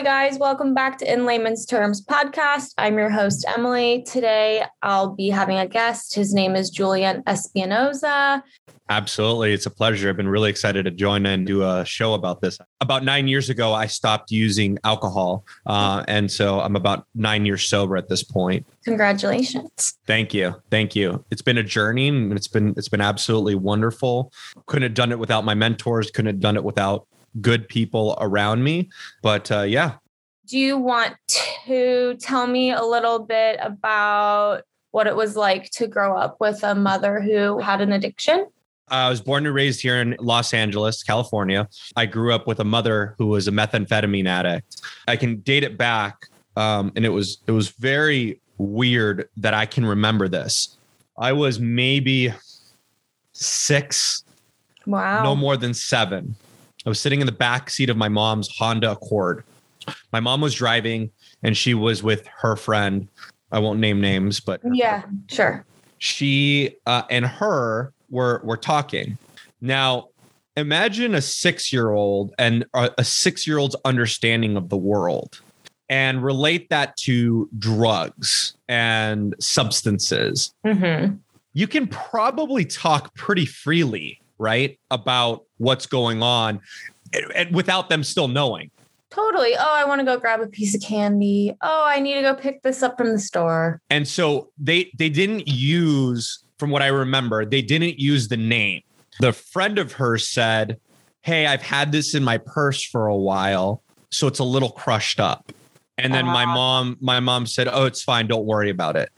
Hi, guys. Welcome back to In Layman's Terms podcast. I'm your host, Emily. Today, I'll be having a guest. His name is Julian Espinoza. Absolutely. It's a pleasure. I've been really excited to join and do a show about this. About nine years ago, I stopped using alcohol. Uh, and so I'm about nine years sober at this point. Congratulations. Thank you. Thank you. It's been a journey and it's been it's been absolutely wonderful. Couldn't have done it without my mentors, couldn't have done it without good people around me. But uh, yeah. Do you want to tell me a little bit about what it was like to grow up with a mother who had an addiction? I was born and raised here in Los Angeles, California. I grew up with a mother who was a methamphetamine addict. I can date it back, um, and it was it was very weird that I can remember this. I was maybe six, wow, no more than seven. I was sitting in the back seat of my mom's Honda Accord. My mom was driving, and she was with her friend. I won't name names, but yeah, sure. She uh, and her were were talking. Now, imagine a six year old and a, a six year old's understanding of the world, and relate that to drugs and substances. Mm-hmm. You can probably talk pretty freely, right, about what's going on, and, without them still knowing. Totally. Oh, I want to go grab a piece of candy. Oh, I need to go pick this up from the store. And so they they didn't use from what I remember, they didn't use the name. The friend of hers said, Hey, I've had this in my purse for a while, so it's a little crushed up. And then uh, my mom, my mom said, Oh, it's fine, don't worry about it.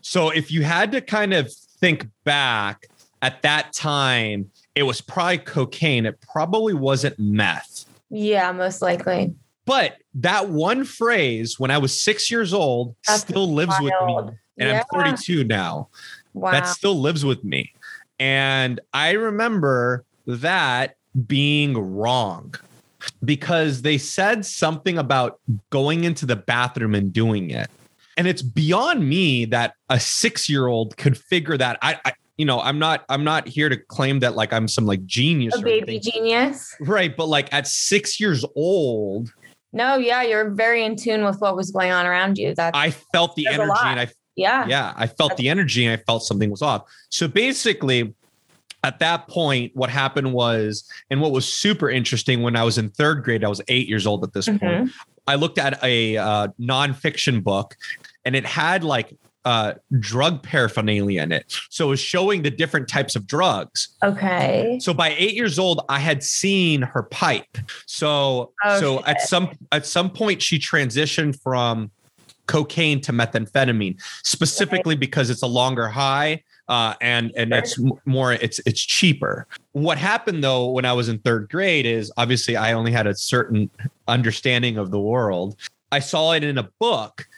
So if you had to kind of think back at that time, it was probably cocaine. It probably wasn't meth. Yeah, most likely. But that one phrase when I was six years old That's still lives wild. with me. And yeah. I'm 42 now. Wow. That still lives with me. And I remember that being wrong because they said something about going into the bathroom and doing it. And it's beyond me that a six year old could figure that. I, I, you know, I'm not, I'm not here to claim that like I'm some like genius, a baby genius, right? But like at six years old, no, yeah, you're very in tune with what was going on around you. That I felt the energy and I yeah. Yeah. I felt the energy and I felt something was off. So basically, at that point, what happened was, and what was super interesting when I was in third grade, I was eight years old at this mm-hmm. point. I looked at a uh, nonfiction book and it had like uh, drug paraphernalia in it. So it was showing the different types of drugs. Okay. So by eight years old, I had seen her pipe. So oh, so shit. at some at some point she transitioned from cocaine to methamphetamine, specifically because it's a longer high uh, and and it's more it's it's cheaper. What happened though when I was in third grade is obviously I only had a certain understanding of the world. I saw it in a book,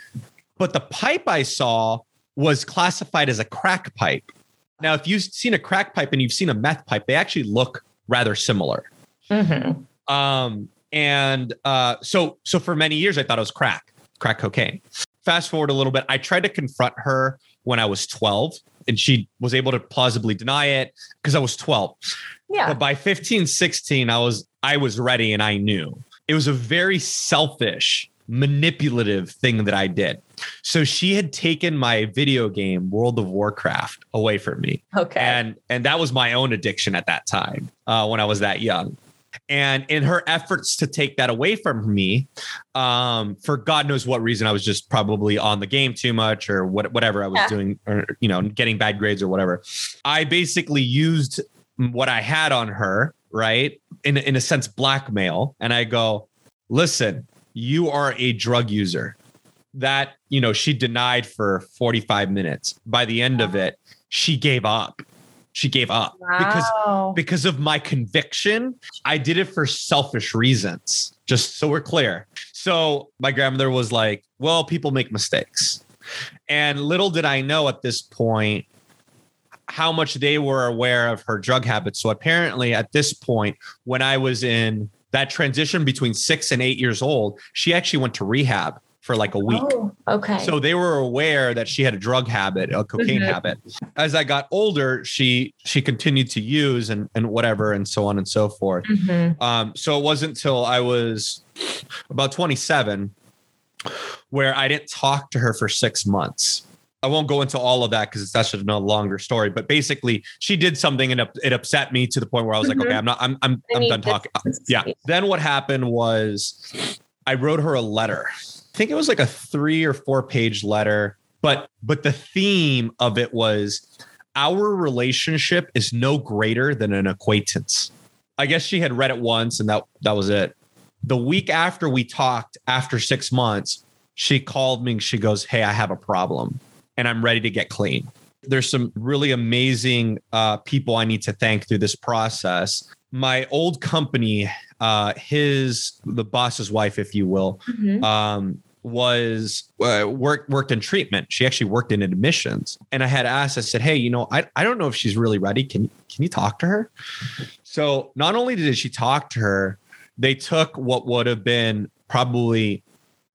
but the pipe I saw was classified as a crack pipe. Now, if you've seen a crack pipe and you've seen a meth pipe, they actually look rather similar. Mm-hmm. Um, and uh, so so for many years I thought it was crack crack cocaine. Fast forward a little bit, I tried to confront her when I was 12 and she was able to plausibly deny it because I was 12. Yeah. But by 15, 16, I was I was ready and I knew. It was a very selfish, manipulative thing that I did. So she had taken my video game World of Warcraft away from me. Okay. And and that was my own addiction at that time uh, when I was that young. And in her efforts to take that away from me, um, for God knows what reason, I was just probably on the game too much or what, whatever I was yeah. doing, or, you know, getting bad grades or whatever. I basically used what I had on her, right? In, in a sense, blackmail. And I go, listen, you are a drug user. That, you know, she denied for 45 minutes. By the end of it, she gave up she gave up wow. because because of my conviction i did it for selfish reasons just so we're clear so my grandmother was like well people make mistakes and little did i know at this point how much they were aware of her drug habits so apparently at this point when i was in that transition between 6 and 8 years old she actually went to rehab for like a week. Oh, okay. So they were aware that she had a drug habit, a cocaine mm-hmm. habit. As I got older, she she continued to use and and whatever and so on and so forth. Mm-hmm. Um, so it wasn't until I was about 27 where I didn't talk to her for six months. I won't go into all of that because that's just a longer story. But basically, she did something and it upset me to the point where I was mm-hmm. like, okay, I'm not, I'm, I'm, I'm done talking. Yeah. Then what happened was I wrote her a letter. I think it was like a three or four page letter, but but the theme of it was our relationship is no greater than an acquaintance. I guess she had read it once and that that was it. The week after we talked, after six months, she called me and she goes, Hey, I have a problem and I'm ready to get clean. There's some really amazing uh, people I need to thank through this process. My old company, uh, his the boss's wife, if you will, mm-hmm. um, was uh, worked worked in treatment. She actually worked in admissions, and I had asked. I said, "Hey, you know, I, I don't know if she's really ready. Can can you talk to her?" So not only did she talk to her, they took what would have been probably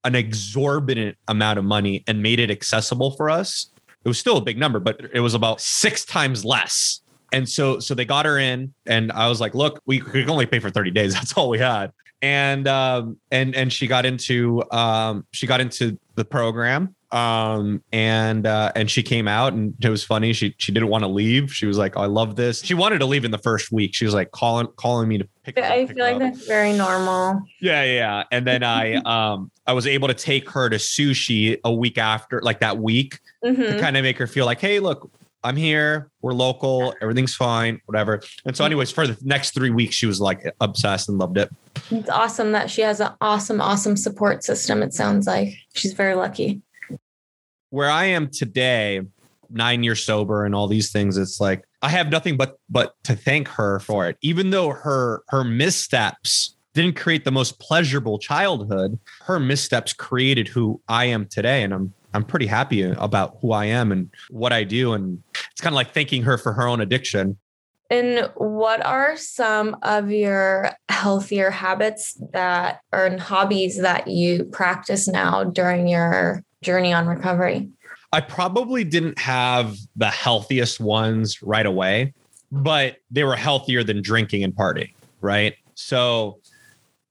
an exorbitant amount of money and made it accessible for us. It was still a big number, but it was about six times less. And so, so they got her in, and I was like, "Look, we could only pay for thirty days. That's all we had." And um, and and she got into um, she got into the program, um and uh and she came out and it was funny she she didn't want to leave she was like oh, i love this she wanted to leave in the first week she was like calling calling me to pick up. i feel like up. that's very normal yeah yeah and then i um i was able to take her to sushi a week after like that week mm-hmm. to kind of make her feel like hey look I'm here. We're local. Everything's fine. Whatever. And so, anyways, for the next three weeks, she was like obsessed and loved it. It's awesome that she has an awesome, awesome support system. It sounds like she's very lucky where I am today, nine years sober and all these things, it's like I have nothing but but to thank her for it. Even though her her missteps didn't create the most pleasurable childhood, her missteps created who I am today. And I'm I'm pretty happy about who I am and what I do. And it's kind of like thanking her for her own addiction. And what are some of your healthier habits that or hobbies that you practice now during your journey on recovery? I probably didn't have the healthiest ones right away, but they were healthier than drinking and partying, right? So I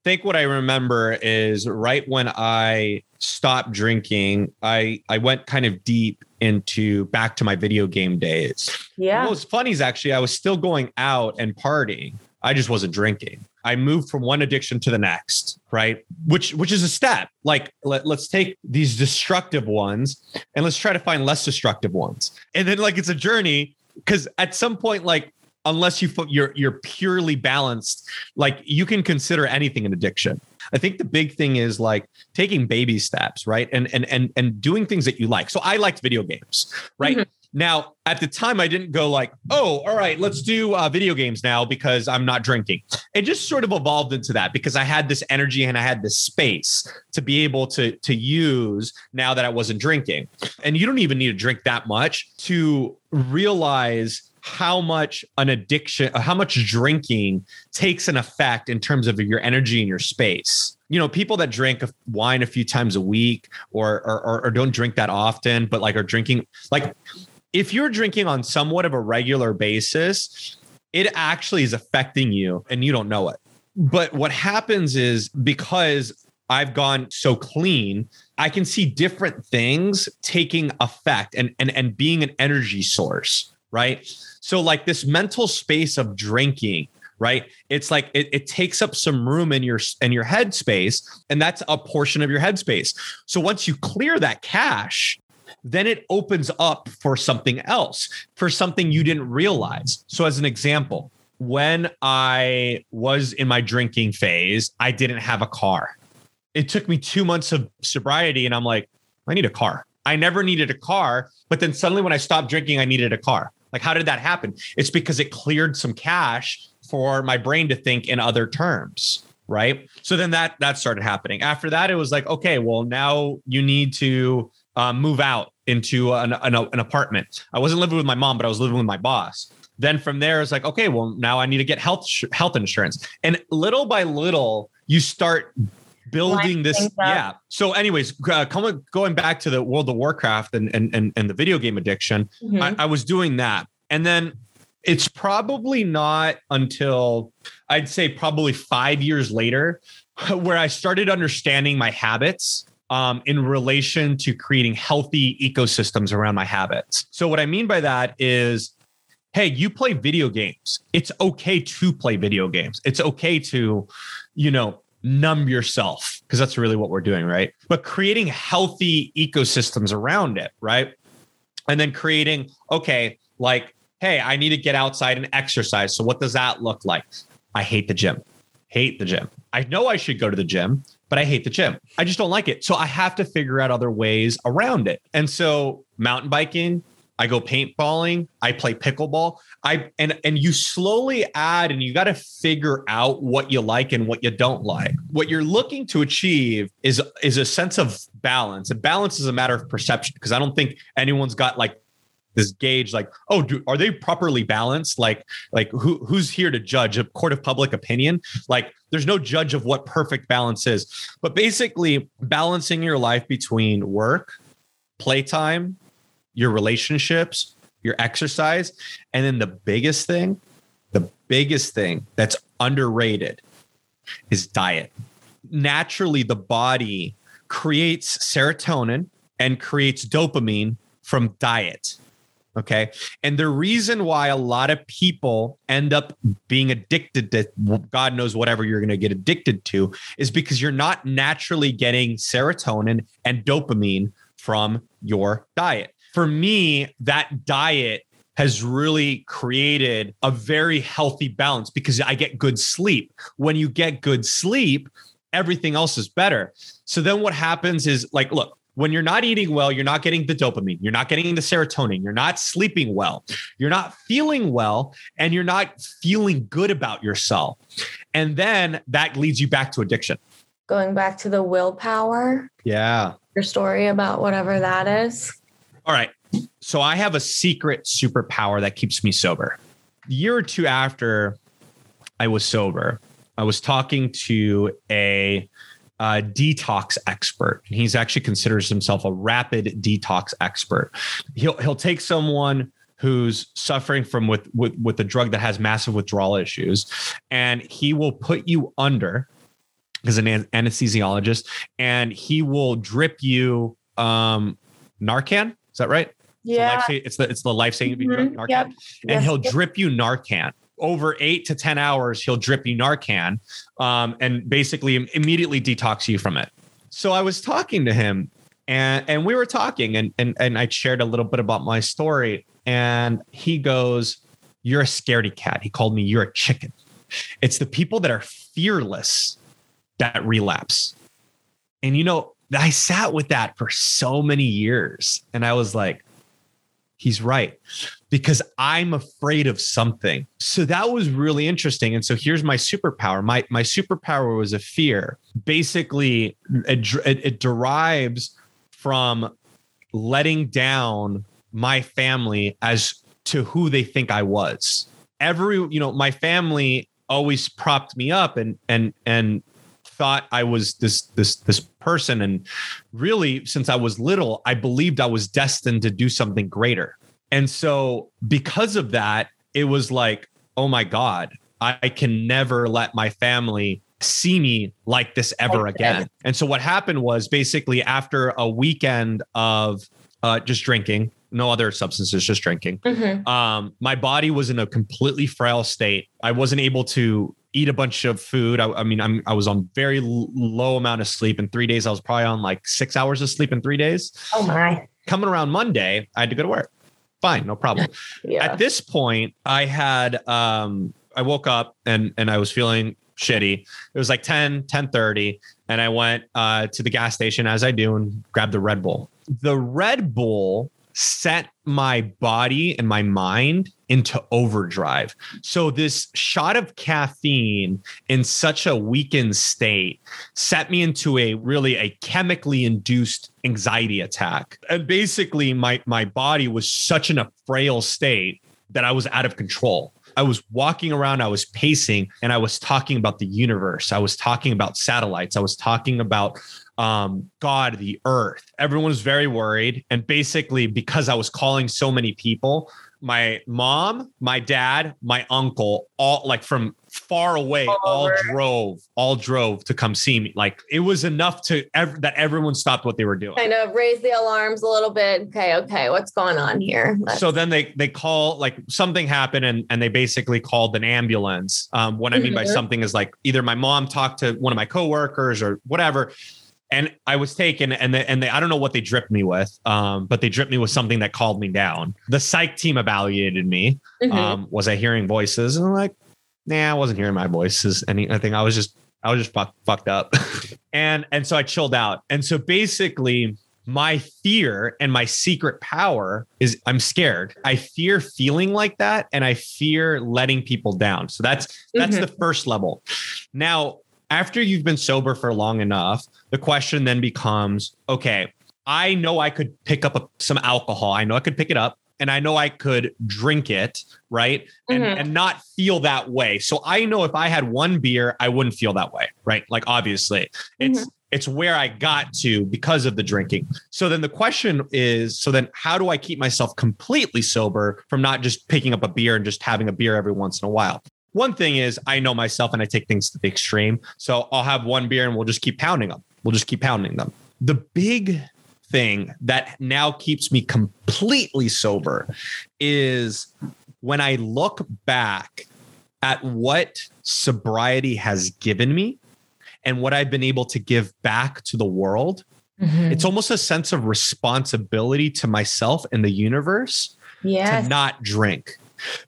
think what I remember is right when I stopped drinking, I I went kind of deep into back to my video game days. Yeah. What was funny is actually I was still going out and partying. I just wasn't drinking. I moved from one addiction to the next, right? Which which is a step. Like let, let's take these destructive ones and let's try to find less destructive ones. And then like it's a journey because at some point like unless you you're you're purely balanced, like you can consider anything an addiction. I think the big thing is like taking baby steps, right? And and and and doing things that you like. So I liked video games, right? Mm-hmm. Now, at the time, I didn't go like, oh, all right, let's do uh, video games now because I'm not drinking. It just sort of evolved into that because I had this energy and I had this space to be able to, to use now that I wasn't drinking. And you don't even need to drink that much to realize how much an addiction, uh, how much drinking takes an effect in terms of your energy and your space. You know, people that drink wine a few times a week or, or, or don't drink that often, but like are drinking like if you're drinking on somewhat of a regular basis, it actually is affecting you and you don't know it. But what happens is because I've gone so clean, I can see different things taking effect and, and, and being an energy source, right? So, like this mental space of drinking, right? It's like it, it takes up some room in your in your headspace, and that's a portion of your headspace. So once you clear that cache, then it opens up for something else, for something you didn't realize. So, as an example, when I was in my drinking phase, I didn't have a car. It took me two months of sobriety, and I'm like, I need a car. I never needed a car. But then suddenly, when I stopped drinking, I needed a car. Like, how did that happen? It's because it cleared some cache for my brain to think in other terms right so then that that started happening after that it was like okay well now you need to um, move out into an, an, an apartment. I wasn't living with my mom, but I was living with my boss. Then from there, it's like, okay, well, now I need to get health health insurance. And little by little, you start building this yeah so anyways uh, coming going back to the world of warcraft and and and, and the video game addiction mm-hmm. I, I was doing that and then it's probably not until i'd say probably five years later where i started understanding my habits um, in relation to creating healthy ecosystems around my habits so what i mean by that is hey you play video games it's okay to play video games it's okay to you know numb yourself because that's really what we're doing, right? But creating healthy ecosystems around it, right? And then creating, okay, like, hey, I need to get outside and exercise. So what does that look like? I hate the gym. Hate the gym. I know I should go to the gym, but I hate the gym. I just don't like it. So I have to figure out other ways around it. And so mountain biking, I go paintballing, I play pickleball. I and and you slowly add and you got to figure out what you like and what you don't like. What you're looking to achieve is is a sense of balance. And balance is a matter of perception because I don't think anyone's got like this gauge like oh do, are they properly balanced like like who who's here to judge a court of public opinion like there's no judge of what perfect balance is but basically balancing your life between work playtime your relationships your exercise. And then the biggest thing, the biggest thing that's underrated is diet. Naturally, the body creates serotonin and creates dopamine from diet. Okay. And the reason why a lot of people end up being addicted to God knows whatever you're going to get addicted to is because you're not naturally getting serotonin and dopamine from your diet for me, that diet has really created a very healthy balance because I get good sleep. When you get good sleep, everything else is better. So then what happens is like, look, when you're not eating well, you're not getting the dopamine, you're not getting the serotonin, you're not sleeping well, you're not feeling well, and you're not feeling good about yourself. And then that leads you back to addiction. Going back to the willpower. Yeah. Your story about whatever that is. All right. So I have a secret superpower that keeps me sober. A year or two after I was sober, I was talking to a, a detox expert. He's actually considers himself a rapid detox expert. He'll he'll take someone who's suffering from with with with a drug that has massive withdrawal issues, and he will put you under as an anesthesiologist, and he will drip you um, Narcan is that right? Yeah. It's the it's the life saving mm-hmm. Narcan, yep. and yes. he'll drip you Narcan over eight to ten hours. He'll drip you Narcan, um, and basically immediately detox you from it. So I was talking to him, and and we were talking, and and and I shared a little bit about my story, and he goes, "You're a scaredy cat." He called me, "You're a chicken." It's the people that are fearless that relapse. And you know, I sat with that for so many years. And I was like, he's right because I'm afraid of something. So that was really interesting. And so here's my superpower. My my superpower was a fear. Basically, it, it, it derives from letting down my family as to who they think I was. Every, you know, my family always propped me up and and and thought I was this this this person and really since I was little I believed I was destined to do something greater. And so because of that it was like oh my god I can never let my family see me like this ever again. And so what happened was basically after a weekend of uh, just drinking, no other substances, just drinking. Mm-hmm. Um, my body was in a completely frail state. I wasn't able to eat a bunch of food. I, I mean, I'm I was on very low amount of sleep. In three days, I was probably on like six hours of sleep in three days. Oh my! Coming around Monday, I had to go to work. Fine, no problem. yeah. At this point, I had um I woke up and and I was feeling shitty. It was like 10, 10 30, and I went uh, to the gas station as I do and grabbed the Red Bull. The Red Bull set my body and my mind into overdrive. So this shot of caffeine in such a weakened state set me into a really a chemically induced anxiety attack. And basically my my body was such in a frail state that I was out of control. I was walking around, I was pacing, and I was talking about the universe. I was talking about satellites. I was talking about um, God, the earth. Everyone was very worried. And basically, because I was calling so many people, my mom, my dad, my uncle, all like from far away, all, all drove, all drove to come see me. Like it was enough to ev- that everyone stopped what they were doing. Kind of raise the alarms a little bit. Okay, okay, what's going on here? Let's- so then they they call like something happened and and they basically called an ambulance. Um, what I mean mm-hmm. by something is like either my mom talked to one of my coworkers or whatever and I was taken, and they, and they, I don't know what they dripped me with, um, but they dripped me with something that called me down. The psych team evaluated me. Mm-hmm. Um, was I hearing voices? And I'm like, nah, I wasn't hearing my voices. Anything. I was just, I was just fuck, fucked up, and and so I chilled out. And so basically, my fear and my secret power is I'm scared. I fear feeling like that, and I fear letting people down. So that's that's mm-hmm. the first level. Now after you've been sober for long enough, the question then becomes okay, I know I could pick up a, some alcohol. I know I could pick it up and I know I could drink it, right? And, mm-hmm. and not feel that way. So I know if I had one beer, I wouldn't feel that way, right? Like obviously, it's mm-hmm. it's where I got to because of the drinking. So then the question is, so then how do I keep myself completely sober from not just picking up a beer and just having a beer every once in a while? One thing is I know myself and I take things to the extreme. So I'll have one beer and we'll just keep pounding them. We'll just keep pounding them. The big thing that now keeps me completely sober is when I look back at what sobriety has given me and what I've been able to give back to the world. Mm-hmm. It's almost a sense of responsibility to myself and the universe yes. to not drink.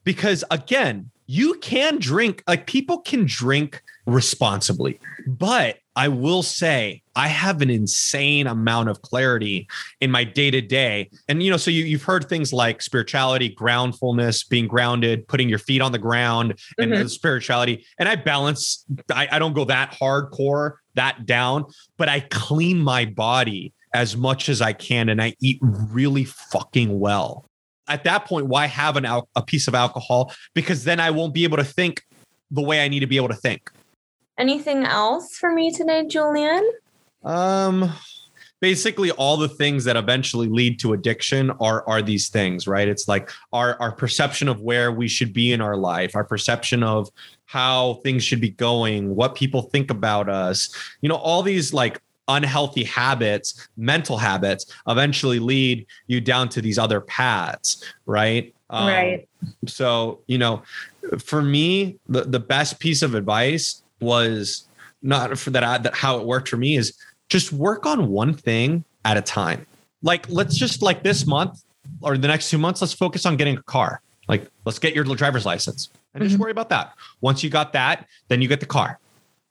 Because again, you can drink, like people can drink responsibly. But I will say, I have an insane amount of clarity in my day to day. And, you know, so you, you've heard things like spirituality, groundfulness, being grounded, putting your feet on the ground, and mm-hmm. spirituality. And I balance, I, I don't go that hardcore, that down, but I clean my body as much as I can and I eat really fucking well at that point, why have an al- a piece of alcohol? Because then I won't be able to think the way I need to be able to think. Anything else for me today, Julian? Um, basically all the things that eventually lead to addiction are are these things, right? It's like our our perception of where we should be in our life, our perception of how things should be going, what people think about us. You know, all these like unhealthy habits, mental habits, eventually lead you down to these other paths, right? Um, right. So, you know, for me, the, the best piece of advice was not for that, that how it worked for me is just work on one thing at a time. Like, let's just like this month or the next two months, let's focus on getting a car. Like, let's get your driver's license and mm-hmm. just worry about that. Once you got that, then you get the car.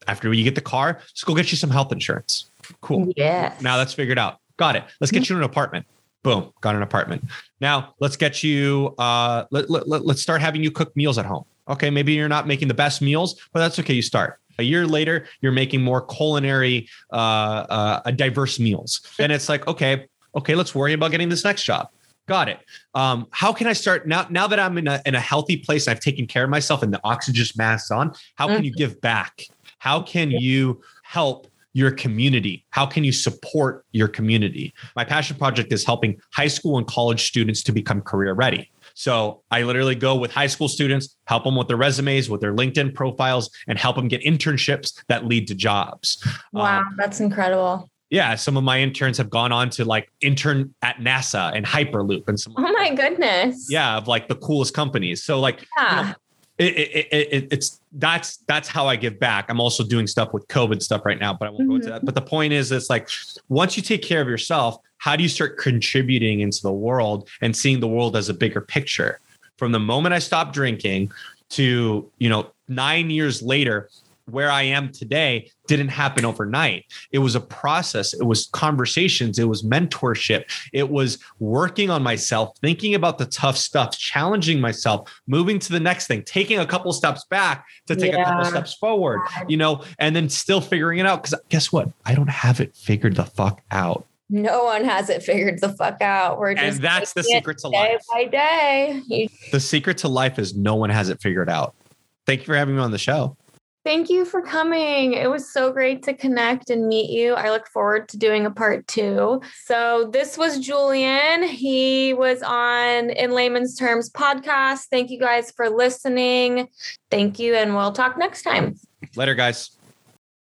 After you get the car, just go get you some health insurance. Cool. Yeah. Now that's figured out. Got it. Let's get mm-hmm. you an apartment. Boom, got an apartment. Now let's get you. Uh, let, let, let, let's start having you cook meals at home. Okay, maybe you're not making the best meals, but that's okay. You start. A year later, you're making more culinary, uh, uh, diverse meals, and it's like, okay, okay, let's worry about getting this next job. Got it. Um, how can I start now? Now that I'm in a in a healthy place, I've taken care of myself, and the oxygen mask's on. How can mm-hmm. you give back? How can you help your community? How can you support your community? My passion project is helping high school and college students to become career ready. So I literally go with high school students, help them with their resumes, with their LinkedIn profiles, and help them get internships that lead to jobs. Wow, um, that's incredible. Yeah, some of my interns have gone on to like intern at NASA and Hyperloop and some. Oh my goodness! Yeah, of like the coolest companies. So like, yeah. you know, it, it, it, it's that's that's how I give back. I'm also doing stuff with COVID stuff right now, but I won't mm-hmm. go into that. But the point is, it's like once you take care of yourself, how do you start contributing into the world and seeing the world as a bigger picture? From the moment I stopped drinking to you know nine years later, where I am today didn't happen overnight. It was a process, it was conversations, it was mentorship, it was working on myself, thinking about the tough stuff, challenging myself, moving to the next thing, taking a couple steps back to take yeah. a couple steps forward, you know, and then still figuring it out. Because guess what? I don't have it figured the fuck out. No one has it figured the fuck out. We're just and that's the secret to day life. by day. The secret to life is no one has it figured out. Thank you for having me on the show. Thank you for coming. It was so great to connect and meet you. I look forward to doing a part two. So, this was Julian. He was on In Layman's Terms podcast. Thank you guys for listening. Thank you, and we'll talk next time. Later, guys.